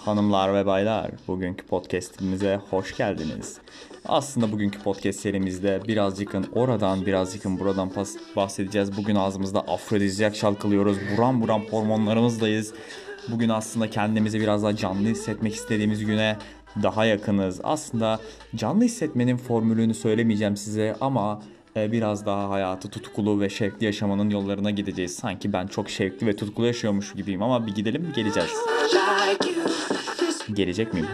Hanımlar ve baylar, bugünkü podcast'imize hoş geldiniz. Aslında bugünkü podcast serimizde birazcıkın oradan birazcıkın buradan bahsedeceğiz. Bugün ağzımızda afrodizyak şalkılıyoruz. Buram buram hormonlarımızdayız. Bugün aslında kendimizi biraz daha canlı hissetmek istediğimiz güne daha yakınız. Aslında canlı hissetmenin formülünü söylemeyeceğim size ama e, biraz daha hayatı tutkulu ve şevkli yaşamanın yollarına gideceğiz. Sanki ben çok şevkli ve tutkulu yaşıyormuş gibiyim ama bir gidelim geleceğiz. Gelecek miyim?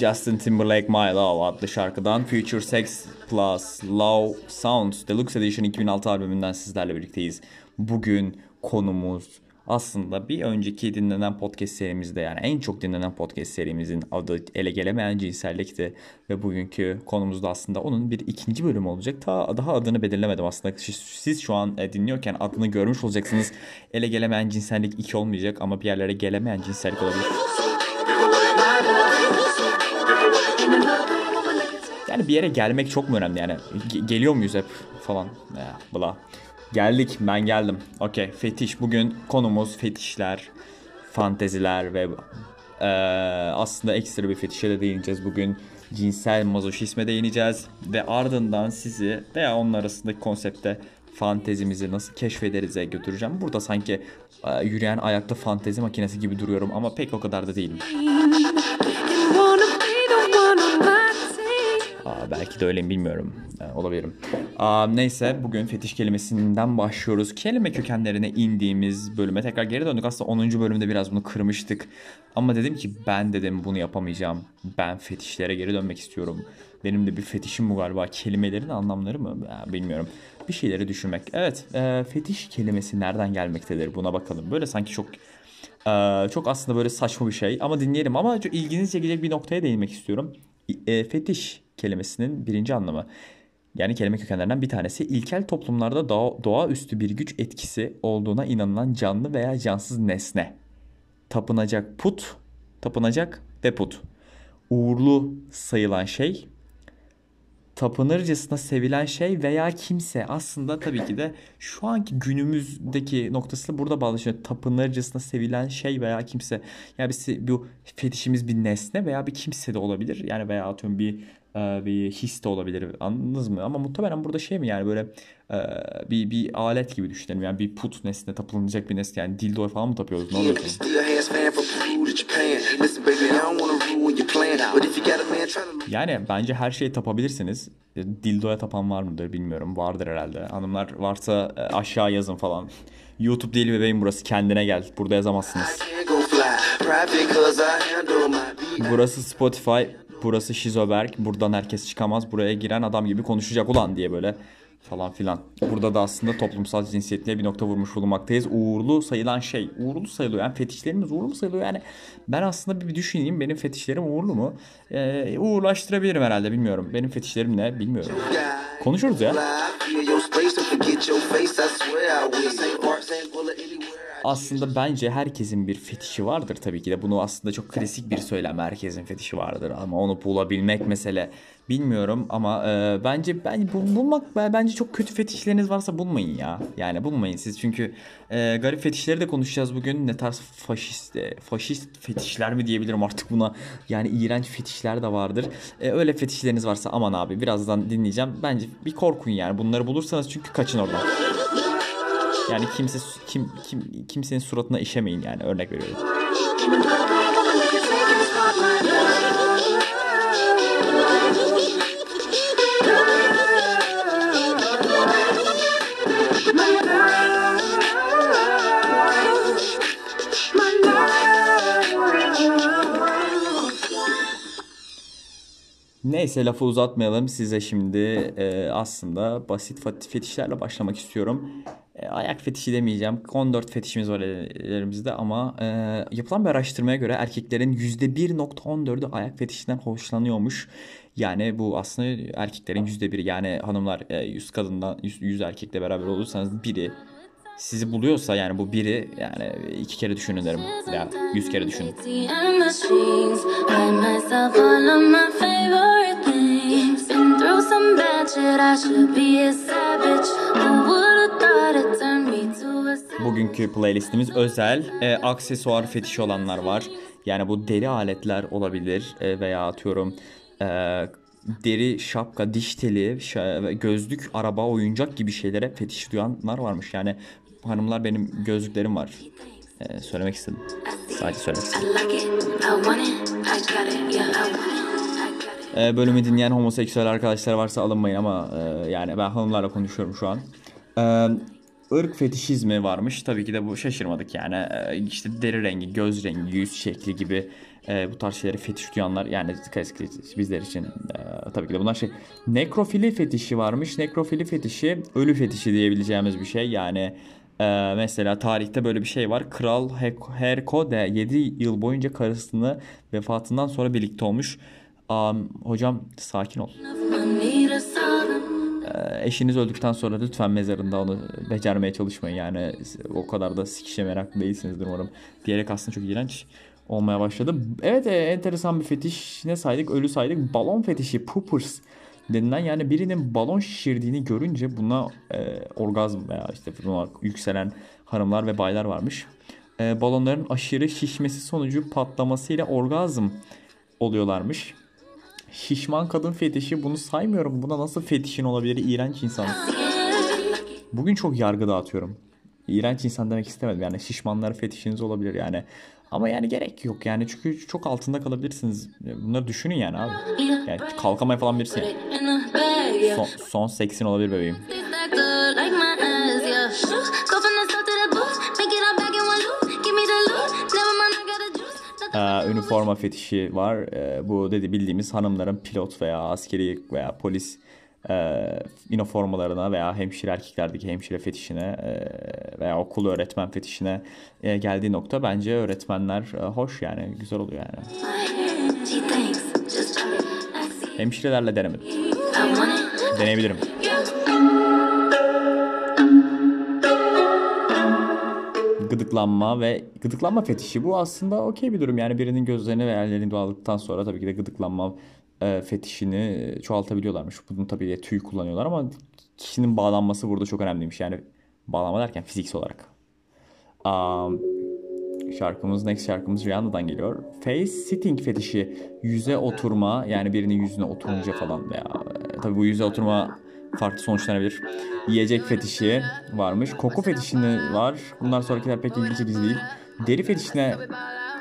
Justin Timberlake My Love adlı şarkıdan Future Sex Plus Love Sounds Deluxe Edition 2006 albümünden sizlerle birlikteyiz. Bugün konumuz aslında bir önceki dinlenen podcast serimizde yani en çok dinlenen podcast serimizin adı ele gelemeyen cinsellikti ve bugünkü konumuz da aslında onun bir ikinci bölümü olacak. Ta daha adını belirlemedim aslında. Siz şu an e, dinliyorken adını görmüş olacaksınız. Ele gelemeyen cinsellik 2 olmayacak ama bir yerlere gelemeyen cinsellik olabilir. Yani bir yere gelmek çok mu önemli yani? Ge- geliyor muyuz hep falan? Ya, bla. Geldik ben geldim. Okey fetiş. Bugün konumuz fetişler, fanteziler ve e, aslında ekstra bir fetişe de değineceğiz. Bugün cinsel mazoşisme değineceğiz. Ve ardından sizi veya onun arasındaki konsepte fantezimizi nasıl keşfederize götüreceğim. Burada sanki e, yürüyen ayakta fantezi makinesi gibi duruyorum ama pek o kadar da değilim. belki de öyle bilmiyorum. Ee, olabilirim. Aa, neyse bugün fetiş kelimesinden başlıyoruz. Kelime kökenlerine indiğimiz bölüme tekrar geri döndük. Aslında 10. bölümde biraz bunu kırmıştık. Ama dedim ki ben dedim bunu yapamayacağım. Ben fetişlere geri dönmek istiyorum. Benim de bir fetişim bu galiba. Kelimelerin anlamları mı? Ya, bilmiyorum. Bir şeyleri düşünmek. Evet. E, fetiş kelimesi nereden gelmektedir? Buna bakalım. Böyle sanki çok e, çok aslında böyle saçma bir şey. Ama dinleyelim. Ama çok ilginizi çekecek bir noktaya değinmek istiyorum. E, fetiş kelimesinin birinci anlamı. Yani kelime kökenlerinden bir tanesi ilkel toplumlarda doğa, doğaüstü bir güç etkisi olduğuna inanılan canlı veya cansız nesne. Tapınacak put, tapınacak ve put. Uğurlu sayılan şey, tapınırcasına sevilen şey veya kimse aslında tabii ki de şu anki günümüzdeki noktasıyla burada bağlaşıyor. Tapınırcasına sevilen şey veya kimse. Yani biz bu fetişimiz bir nesne veya bir kimse de olabilir. Yani veya atıyorum bir bir his de olabilir. Anladınız mı? Ama muhtemelen burada şey mi yani böyle e, bir bir alet gibi düşünelim. Yani bir put nesne tapılacak bir nesne yani dildo falan mı tapıyoruz? Ne oluyor? Yani bence her şeyi tapabilirsiniz. Dildoya tapan var mıdır bilmiyorum. Vardır herhalde. Hanımlar varsa e, aşağı yazın falan. YouTube değil bebeğim burası kendine gel. Burada yazamazsınız. Burası Spotify. Burası Şizoberg. Buradan herkes çıkamaz. Buraya giren adam gibi konuşacak ulan diye böyle falan filan. Burada da aslında toplumsal cinsiyetliğe bir nokta vurmuş bulunmaktayız. Uğurlu sayılan şey. Uğurlu sayılıyor. Yani fetişlerimiz uğurlu sayılıyor? Yani ben aslında bir düşüneyim. Benim fetişlerim uğurlu mu? Ee, uğurlaştırabilirim herhalde. Bilmiyorum. Benim fetişlerim ne? Bilmiyorum. Konuşuruz ya. Aslında bence herkesin bir fetişi vardır tabii ki de. Bunu aslında çok klasik bir söylem. Herkesin fetişi vardır ama onu bulabilmek mesele. Bilmiyorum ama e, bence ben bu, bulmak bence çok kötü fetişleriniz varsa bulmayın ya. Yani bulmayın siz çünkü e, garip fetişleri de konuşacağız bugün. Ne tarz faşist e, faşist fetişler mi diyebilirim artık buna. Yani iğrenç fetişler de vardır. E, öyle fetişleriniz varsa aman abi birazdan dinleyeceğim. Bence bir korkun yani. Bunları bulursanız çünkü kaçın oradan. Yani kimse kim, kim kimsenin suratına işemeyin yani örnek veriyorum. Neyse lafı uzatmayalım. Size şimdi e, aslında basit fetişlerle başlamak istiyorum. E, ayak fetişi demeyeceğim. 14 fetişimiz var ellerimizde ama e, yapılan bir araştırmaya göre erkeklerin %1.14'ü ayak fetişinden hoşlanıyormuş. Yani bu aslında erkeklerin %1'i yani hanımlar e, 100 kadından 100, 100 erkekle beraber olursanız biri sizi buluyorsa yani bu biri yani iki kere düşünün derim veya yüz kere düşünün. Bugünkü playlistimiz özel. E, aksesuar fetişi olanlar var. Yani bu deri aletler olabilir e, veya atıyorum e, deri şapka, diş teli, gözlük, araba, oyuncak gibi şeylere fetiş duyanlar varmış. Yani hanımlar benim gözlüklerim var. E, söylemek istedim. Sadece söylemek istedim. I like it, I want it, I got it, yeah, I want it, I got it. E, bölümü dinleyen homoseksüel arkadaşlar varsa alınmayın ama e, yani ben hanımlarla konuşuyorum şu an. E, ırk fetişizmi varmış. Tabii ki de bu şaşırmadık yani. E, işte deri rengi, göz rengi, yüz şekli gibi e, bu tarz şeyleri fetiş duyanlar yani klasik bizler için e, tabii ki de bunlar şey. Nekrofili fetişi varmış. Nekrofili fetişi ölü fetişi diyebileceğimiz bir şey. Yani e, mesela tarihte böyle bir şey var. Kral Hek- Herkode 7 yıl boyunca karısını vefatından sonra birlikte olmuş. Am, hocam sakin ol. Ee, eşiniz öldükten sonra lütfen mezarında onu becermeye çalışmayın. Yani o kadar da sikişe meraklı değilsinizdir umarım. Diyerek aslında çok iğrenç olmaya başladı. Evet e, enteresan bir fetiş. Ne saydık? Ölü saydık. Balon fetişi. Poopers denilen yani birinin balon şişirdiğini görünce buna e, orgazm veya işte buna yükselen hanımlar ve baylar varmış. E, balonların aşırı şişmesi sonucu patlamasıyla orgazm oluyorlarmış. Şişman kadın fetişi bunu saymıyorum. Buna nasıl fetişin olabilir? İğrenç insan. Bugün çok yargı dağıtıyorum. İğrenç insan demek istemedim. Yani şişmanlar fetişiniz olabilir yani. Ama yani gerek yok yani çünkü çok altında kalabilirsiniz. Bunları düşünün yani abi. Yani kalkamaya falan birisi. Son, son seksin olabilir bebeğim. Ee, üniforma fetişi var. Ee, bu dedi bildiğimiz hanımların pilot veya askeri veya polis e, üniformalarına veya hemşire erkeklerdeki hemşire fetişine e, veya okul öğretmen fetişine e, geldiği nokta bence öğretmenler e, hoş yani güzel oluyor yani. Hemşirelerle denemedim. Deneyebilirim. Gıdıklanma ve gıdıklanma fetişi bu aslında okey bir durum. Yani birinin gözlerini ve ellerini doğaldıktan sonra tabii ki de gıdıklanma e, fetişini çoğaltabiliyorlarmış. Bunun tabii tüy kullanıyorlar ama kişinin bağlanması burada çok önemliymiş. Yani bağlanma derken fiziksel olarak. Um, şarkımız, next şarkımız Rihanna'dan geliyor. Face sitting fetişi. Yüze oturma yani birinin yüzüne oturunca falan veya e, tabii bu yüze oturma farklı sonuçlanabilir. Yiyecek fetişi varmış. Koku fetişini var. Bunlar sonrakiler pek ilgi çekici değil. Deri fetişine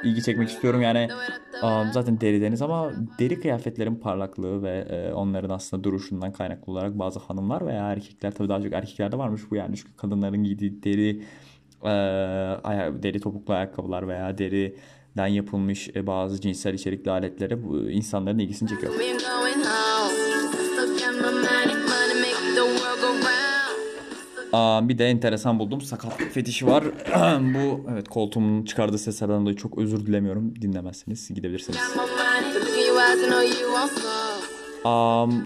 ilgi çekmek istiyorum. Yani zaten derideniz ama deri kıyafetlerin parlaklığı ve e, onların aslında duruşundan kaynaklı olarak bazı hanımlar veya erkekler tabii daha çok erkeklerde varmış bu yani çünkü kadınların giydiği deri e, deri topuklu ayakkabılar veya deriden yapılmış e, bazı cinsel içerikli aletlere bu insanların ilgisini çekiyor. Aa, bir de enteresan buldum. Sakatlık fetişi var. bu evet koltuğumun çıkardığı seslerden dolayı çok özür dilemiyorum. Dinlemezseniz gidebilirsiniz. Am,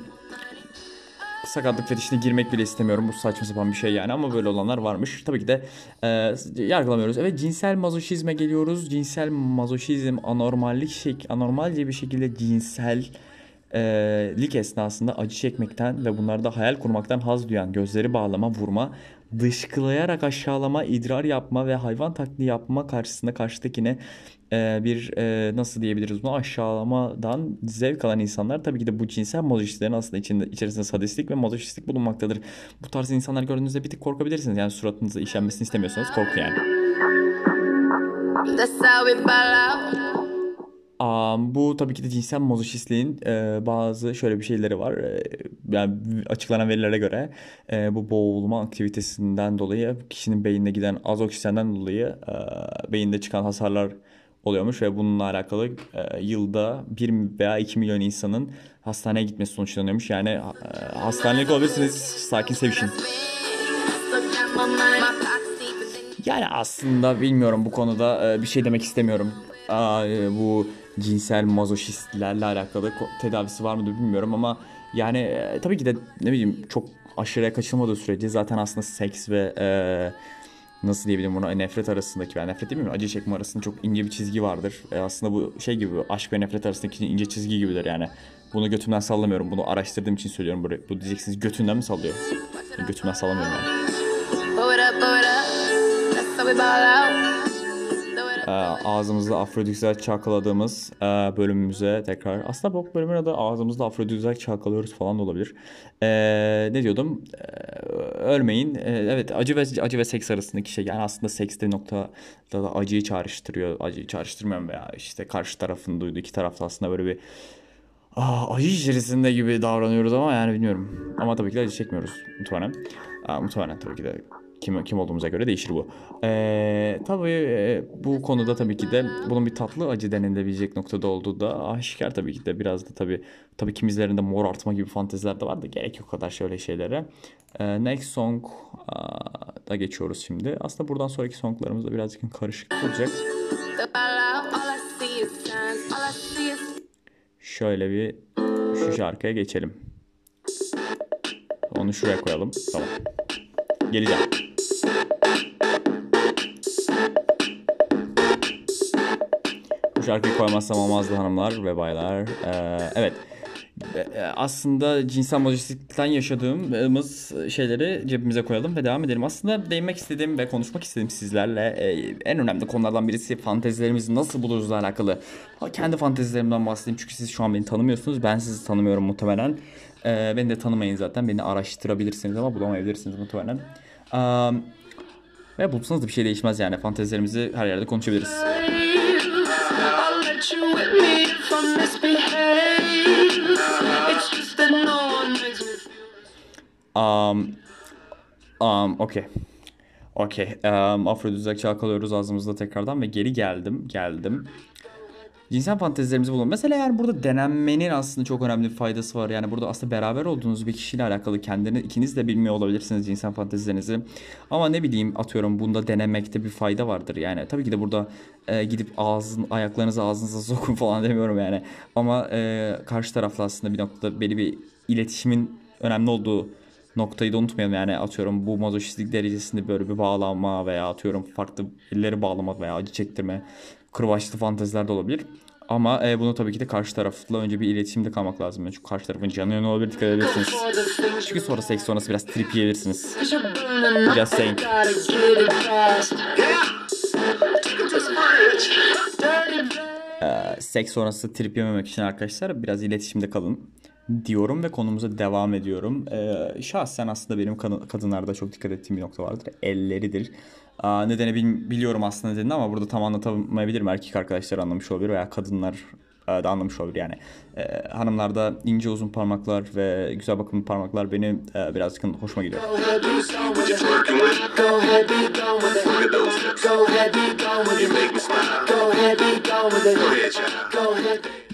sakatlık fetişine girmek bile istemiyorum. Bu saçma sapan bir şey yani ama böyle olanlar varmış. Tabii ki de e, yargılamıyoruz. Evet cinsel mazoşizme geliyoruz. Cinsel mazoşizm anormallik şek anormalce bir şekilde cinsel e, lik esnasında acı çekmekten ve bunlarda hayal kurmaktan haz duyan, gözleri bağlama, vurma, dışkılayarak aşağılama, idrar yapma ve hayvan taklidi yapma karşısında karşıdakine e, bir e, nasıl diyebiliriz bunu aşağılamadan zevk alan insanlar tabii ki de bu cinsel mazoşistlerin aslında içinde, içerisinde sadistlik ve mazoşistlik bulunmaktadır. Bu tarz insanlar gördüğünüzde bir tık korkabilirsiniz. Yani suratınıza işenmesini istemiyorsanız korkun yani. That's how we Am, bu tabii ki de cinsel mazoşistliğin e, bazı şöyle bir şeyleri var. E, yani açıklanan verilere göre e, bu boğulma aktivitesinden dolayı kişinin beynine giden az oksijenden dolayı e, beyinde çıkan hasarlar oluyormuş ve bununla alakalı e, yılda 1 veya 2 milyon insanın hastaneye gitmesi sonuçlanıyormuş. Yani e, hastanelik olabilirsiniz. Sakin sevişin. Yani aslında bilmiyorum bu konuda e, bir şey demek istemiyorum. Aa, e, bu cinsel mazoşistlerle alakalı tedavisi var mıdır bilmiyorum ama yani e, tabii ki de ne bileyim çok aşırıya kaçılmadığı sürece zaten aslında seks ve e, nasıl diyebilirim buna nefret arasındaki ben nefret değil mi acı çekme arasında çok ince bir çizgi vardır. E aslında bu şey gibi aşk ve nefret arasındaki ince çizgi gibidir yani. Bunu götümden sallamıyorum. Bunu araştırdığım için söylüyorum. Bu, bu diyeceksiniz götünden mi sallıyor? Götümden sallamıyorum yani. Ee, ağzımızda afrodizyak çalkaladığımız e, bölümümüze tekrar. Aslında bu bölümün adı ağzımızda afrodizyak çalkalıyoruz falan da olabilir. Ee, ne diyordum? Ee, ölmeyin. Ee, evet acı ve acı ve seks arasındaki şey. Yani aslında sekste noktada da acıyı çağrıştırıyor. Acıyı çağrıştırmıyorum veya işte karşı tarafın duyduğu iki tarafta aslında böyle bir Aa, acı içerisinde gibi davranıyoruz ama yani bilmiyorum. Ama tabii ki de acı çekmiyoruz muhtemelen. Aa, tabii ki de kim, kim olduğumuza göre değişir bu. Ee, tabii e, bu konuda tabii ki de bunun bir tatlı acı denilebilecek noktada olduğu da aşikar tabii ki de biraz da tabii tabii kimizlerinde mor artma gibi fanteziler de var gerek yok kadar şöyle şeylere. Ee, next song da geçiyoruz şimdi. Aslında buradan sonraki songlarımız da birazcık karışık olacak. Şöyle bir şu şarkıya geçelim. Onu şuraya koyalım. Tamam. Geleceğim. Şarkıyı koymazsam olmazdı hanımlar ve baylar. Ee, evet. Ee, aslında cinsel modülistikten yaşadığımız şeyleri cebimize koyalım ve devam edelim. Aslında değinmek istediğim ve konuşmak istediğim sizlerle e, en önemli konulardan birisi fantezilerimizi nasıl buluruzla alakalı. Kendi fantezilerimden bahsedeyim çünkü siz şu an beni tanımıyorsunuz. Ben sizi tanımıyorum muhtemelen. Ee, beni de tanımayın zaten. Beni araştırabilirsiniz ama bulamayabilirsiniz muhtemelen. Ve bulsanız da bir şey değişmez yani. Fantezilerimizi her yerde konuşabiliriz. Um, um, okay. Okay. Um, Afrodizyak çalkalıyoruz ağzımızda tekrardan ve geri geldim. Geldim cinsel fantezilerimizi bulun. Mesela yani burada denenmenin aslında çok önemli bir faydası var. Yani burada aslında beraber olduğunuz bir kişiyle alakalı kendini ikiniz de bilmiyor olabilirsiniz cinsel fantezilerinizi. Ama ne bileyim atıyorum bunda denemekte bir fayda vardır. Yani tabii ki de burada e, gidip ağzın ayaklarınızı ağzınıza sokun falan demiyorum yani. Ama e, karşı tarafla aslında bir noktada belli bir iletişimin önemli olduğu noktayı da unutmayalım yani atıyorum bu mazoşistlik derecesinde böyle bir bağlanma veya atıyorum farklı elleri bağlamak veya acı çektirme kırbaçlı fanteziler de olabilir. Ama e, bunu tabii ki de karşı tarafla önce bir iletişimde kalmak lazım. Çünkü karşı tarafın canı yanı olabilir dikkat edebilirsiniz. Çünkü sonra seks sonrası biraz trip yiyebilirsiniz. Just saying. Ee, seks sonrası trip yememek için arkadaşlar biraz iletişimde kalın diyorum ve konumuza devam ediyorum. Ee, şahsen aslında benim kadınlarda çok dikkat ettiğim bir nokta vardır. Elleridir. Aa, nedeni bil, biliyorum aslında nedenini ama burada tam anlatamayabilirim. Erkek arkadaşlar anlamış olabilir veya kadınlar da anlamış olabilir yani. E, hanımlarda ince uzun parmaklar ve güzel bakımlı parmaklar beni e, birazcık hoşuma gidiyor.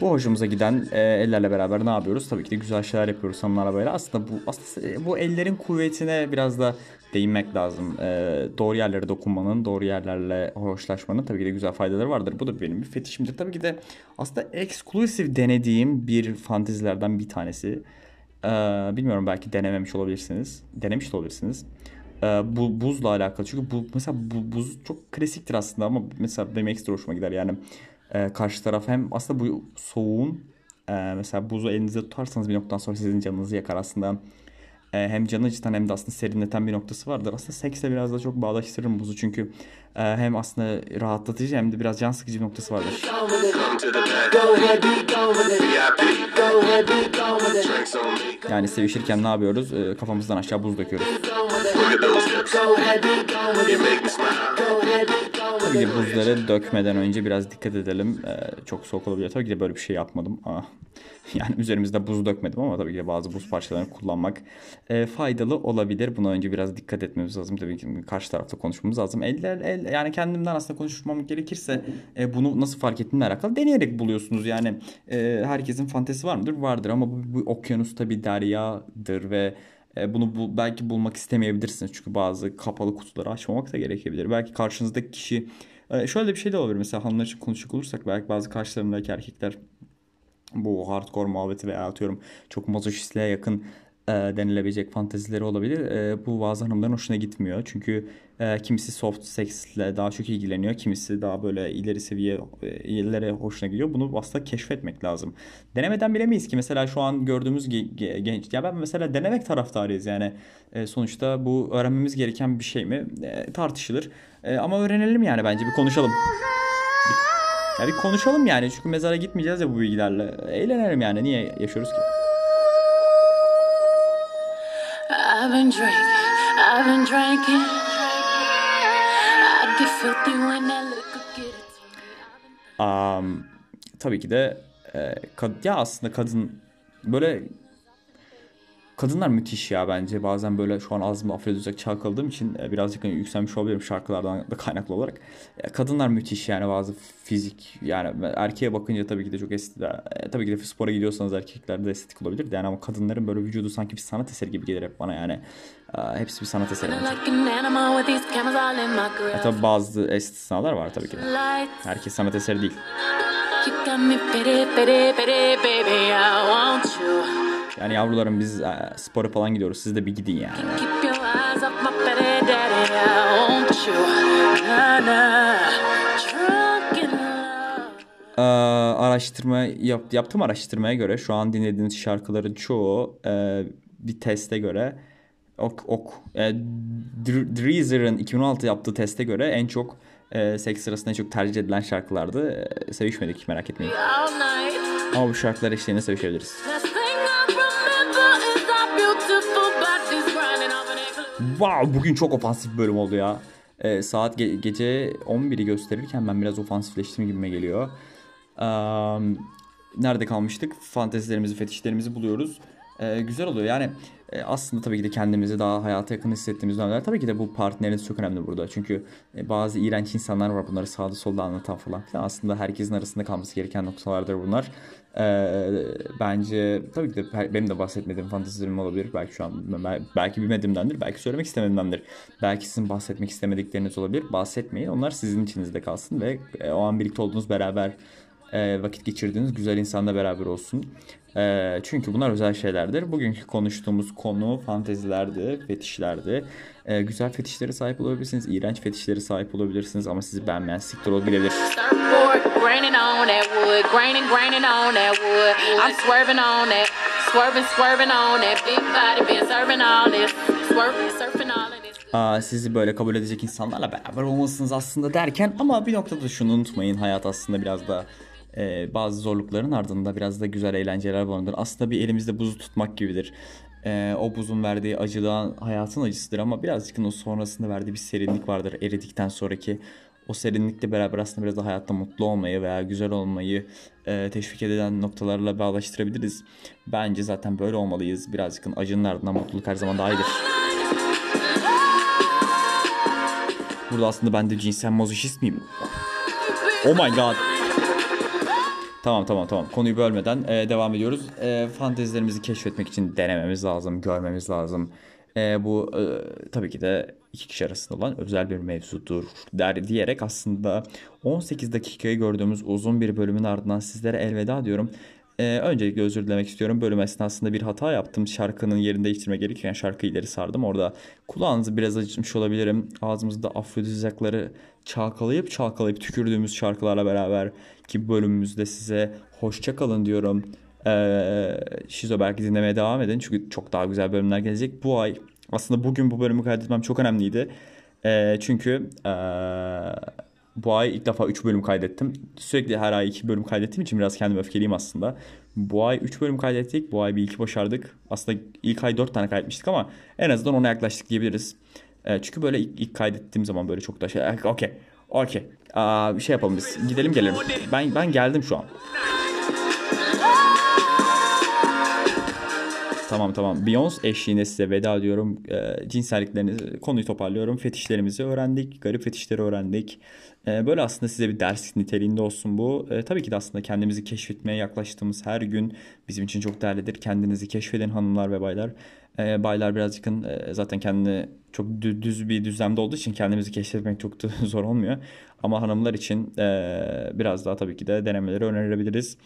Bu hoşumuza giden e, ellerle beraber ne yapıyoruz? Tabii ki de güzel şeyler yapıyoruz hanımlarla böyle. Aslında bu aslında bu ellerin kuvvetine biraz da değinmek lazım. E, doğru yerlere dokunmanın, doğru yerlerle hoşlaşmanın tabii ki de güzel faydaları vardır. Bu da benim bir fetişimdir. Tabii ki de aslında eksklusif denediğim bir fantezilerden bir tanesi. E, bilmiyorum belki denememiş olabilirsiniz. Denemiş de olabilirsiniz. E, bu buzla alakalı. Çünkü bu mesela bu buz çok klasiktir aslında ama mesela benim ekstra hoşuma gider. Yani e, karşı taraf hem aslında bu soğuğun e, mesela buzu elinizde tutarsanız bir noktadan sonra sizin canınızı yakar aslında e, hem canı acıtan hem de aslında serinleten bir noktası vardır. Aslında seksle biraz da çok bağdaştırırım buzu çünkü e, hem aslında rahatlatıcı hem de biraz can sıkıcı bir noktası vardır. Yani sevişirken ne yapıyoruz? E, kafamızdan aşağı buz döküyoruz. Tabii ki buzları dökmeden önce biraz dikkat edelim. Ee, çok soğuk olabilir. Tabii ki de böyle bir şey yapmadım. Aa, yani üzerimizde buz dökmedim ama tabii ki de bazı buz parçalarını kullanmak e, faydalı olabilir. Buna önce biraz dikkat etmemiz lazım. Tabii ki karşı tarafta konuşmamız lazım. Eller, el, yani kendimden aslında konuşmam gerekirse e, bunu nasıl fark ettiğimle alakalı deneyerek buluyorsunuz. Yani e, herkesin fantezi var mıdır? Vardır ama bu, bu okyanusta bir deryadır ve bunu bu, belki bulmak istemeyebilirsiniz. Çünkü bazı kapalı kutuları açmamak da gerekebilir. Belki karşınızdaki kişi e, şöyle bir şey de olabilir. Mesela hanımlar için konuşacak olursak belki bazı karşılarındaki erkekler bu hardcore muhabbeti veya atıyorum çok mazoşistliğe yakın e, denilebilecek fantezileri olabilir. E, bu bazı hanımların hoşuna gitmiyor. Çünkü e, kimisi soft sexle daha çok ilgileniyor. Kimisi daha böyle ileri seviye e, ileri hoşuna gidiyor. Bunu aslında keşfetmek lazım. Denemeden bilemeyiz ki. Mesela şu an gördüğümüz ge- genç... Ya ben mesela denemek taraftarıyız yani. E, sonuçta bu öğrenmemiz gereken bir şey mi? E, tartışılır. E, ama öğrenelim yani bence bir konuşalım. Ya bir konuşalım yani. Çünkü mezara gitmeyeceğiz ya bu bilgilerle. Eğlenelim yani. Niye yaşıyoruz ki? I've been drinking, I've been drinking. Um, tabii ki de e, kad- ya aslında kadın böyle kadınlar müthiş ya bence bazen böyle şu an ağzımda afrodizyak çalkaladığım için e, birazcık hani yükselmiş olabilirim şarkılardan da kaynaklı olarak. E, kadınlar müthiş yani bazı fizik yani erkeğe bakınca tabii ki de çok estetik. E, tabii ki de spora gidiyorsanız erkeklerde de estetik olabilir de yani ama kadınların böyle vücudu sanki bir sanat eseri gibi gelir hep bana yani. Hepsi bir sanat eseri grill. tabii bazı istisnalar var tabii ki de. Herkes sanat eseri değil. you got me pity, pity, pity, baby. I want you. Yani yavrularım biz e, spora falan gidiyoruz. Siz de bir gidin love. Ee, araştırma yap, yaptığım araştırmaya göre şu an dinlediğiniz şarkıların çoğu e, bir teste göre ok ok e, Dr- Deezer'ın 2016 yaptığı teste göre en çok e, seks sırasında en çok tercih edilen şarkılardı. E, sevişmedik merak etmeyin. Ama bu şarkılar eşliğinde sevişebiliriz. Wow bugün çok ofansif bölüm oldu ya. Ee, saat ge- gece 11'i gösterirken ben biraz ofansifleştim gibime geliyor. Eee, nerede kalmıştık? Fantezilerimizi, fetişlerimizi buluyoruz. Ee, güzel oluyor yani e, aslında tabii ki de kendimizi daha hayata yakın hissettiğimiz dönemler tabii ki de bu partneriniz çok önemli burada. Çünkü e, bazı iğrenç insanlar var bunları sağda solda anlatan falan filan. Aslında herkesin arasında kalması gereken noktalardır bunlar. Ee, bence tabii ki de benim de bahsetmediğim fantezilerim olabilir. Belki şu an bel- belki bilmediğimdendir. Belki söylemek istemediğimdendir. Belki sizin bahsetmek istemedikleriniz olabilir. Bahsetmeyin. Onlar sizin içinizde kalsın ve e, o an birlikte olduğunuz beraber e, vakit geçirdiğiniz güzel insanla beraber olsun. E, çünkü bunlar özel şeylerdir. Bugünkü konuştuğumuz konu fantezilerdi, fetişlerdi. E, güzel fetişlere sahip olabilirsiniz, iğrenç fetişlere sahip olabilirsiniz ama sizi beğenmeyen siktir olabilir. Graining on that wood, graining, graining on that wood. I'm swerving on that, swerving, swerving on that big body, been serving all this, swerving, surfing all of this. Aa, sizi böyle kabul edecek insanlarla beraber olmalısınız aslında derken ama bir noktada şunu unutmayın hayat aslında biraz da e, bazı zorlukların ardında biraz da güzel eğlenceler barındırır. Aslında bir elimizde buzu tutmak gibidir. E, o buzun verdiği acıdan hayatın acısıdır ama birazcık o sonrasında verdiği bir serinlik vardır eridikten sonraki. O serinlikle beraber aslında biraz da hayatta mutlu olmayı veya güzel olmayı e, teşvik eden noktalarla bağlaştırabiliriz. Bence zaten böyle olmalıyız. Birazcık acının ardından mutluluk her zaman daha iyidir. Burada aslında ben de cinsel mazoşist miyim? Oh my god. Tamam tamam tamam. Konuyu bölmeden e, devam ediyoruz. E, fantezilerimizi keşfetmek için denememiz lazım, görmemiz lazım. E, bu e, tabii ki de iki kişi arasında olan özel bir mevzudur der diyerek aslında 18 dakikayı gördüğümüz uzun bir bölümün ardından sizlere elveda diyorum. Ee, öncelikle özür dilemek istiyorum. Bölüm esnasında bir hata yaptım. Şarkının yerini değiştirme gerekirken şarkıyı ileri sardım. Orada kulağınızı biraz acıtmış olabilirim. Ağzımızda afrodizyakları çalkalayıp çalkalayıp tükürdüğümüz şarkılarla beraber ki bölümümüzde size hoşça kalın diyorum. Ee, Şizo belki dinlemeye devam edin. Çünkü çok daha güzel bölümler gelecek. Bu ay aslında bugün bu bölümü kaydetmem çok önemliydi. Ee, çünkü ee, bu ay ilk defa 3 bölüm kaydettim. Sürekli her ay 2 bölüm kaydettiğim için biraz kendime öfkeliyim aslında. Bu ay 3 bölüm kaydettik. Bu ay bir iki başardık. Aslında ilk ay 4 tane kaydetmiştik ama en azından ona yaklaştık diyebiliriz. Ee, çünkü böyle ilk, ilk kaydettiğim zaman böyle çok da şey... Okey. Okey. Bir şey yapalım biz. Gidelim gelelim. Ben ben geldim şu an. Tamam tamam. Beyoncé eşliğinde size veda ediyorum. Ee, cinselliklerinizi, konuyu toparlıyorum. Fetişlerimizi öğrendik. Garip fetişleri öğrendik. Ee, böyle aslında size bir ders niteliğinde olsun bu. Ee, tabii ki de aslında kendimizi keşfetmeye yaklaştığımız her gün bizim için çok değerlidir. Kendinizi keşfedin hanımlar ve baylar. E, baylar birazcık e, zaten kendini çok dü- düz bir düzlemde olduğu için kendimizi keşfetmek çok da zor olmuyor. Ama hanımlar için e, biraz daha tabii ki de denemeleri önerebiliriz.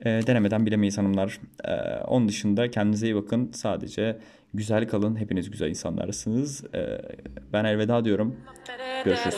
E, denemeden bilemeyiz hanımlar. E, onun dışında kendinize iyi bakın. Sadece güzel kalın. Hepiniz güzel insanlarsınız. E, ben elveda diyorum. Görüşürüz.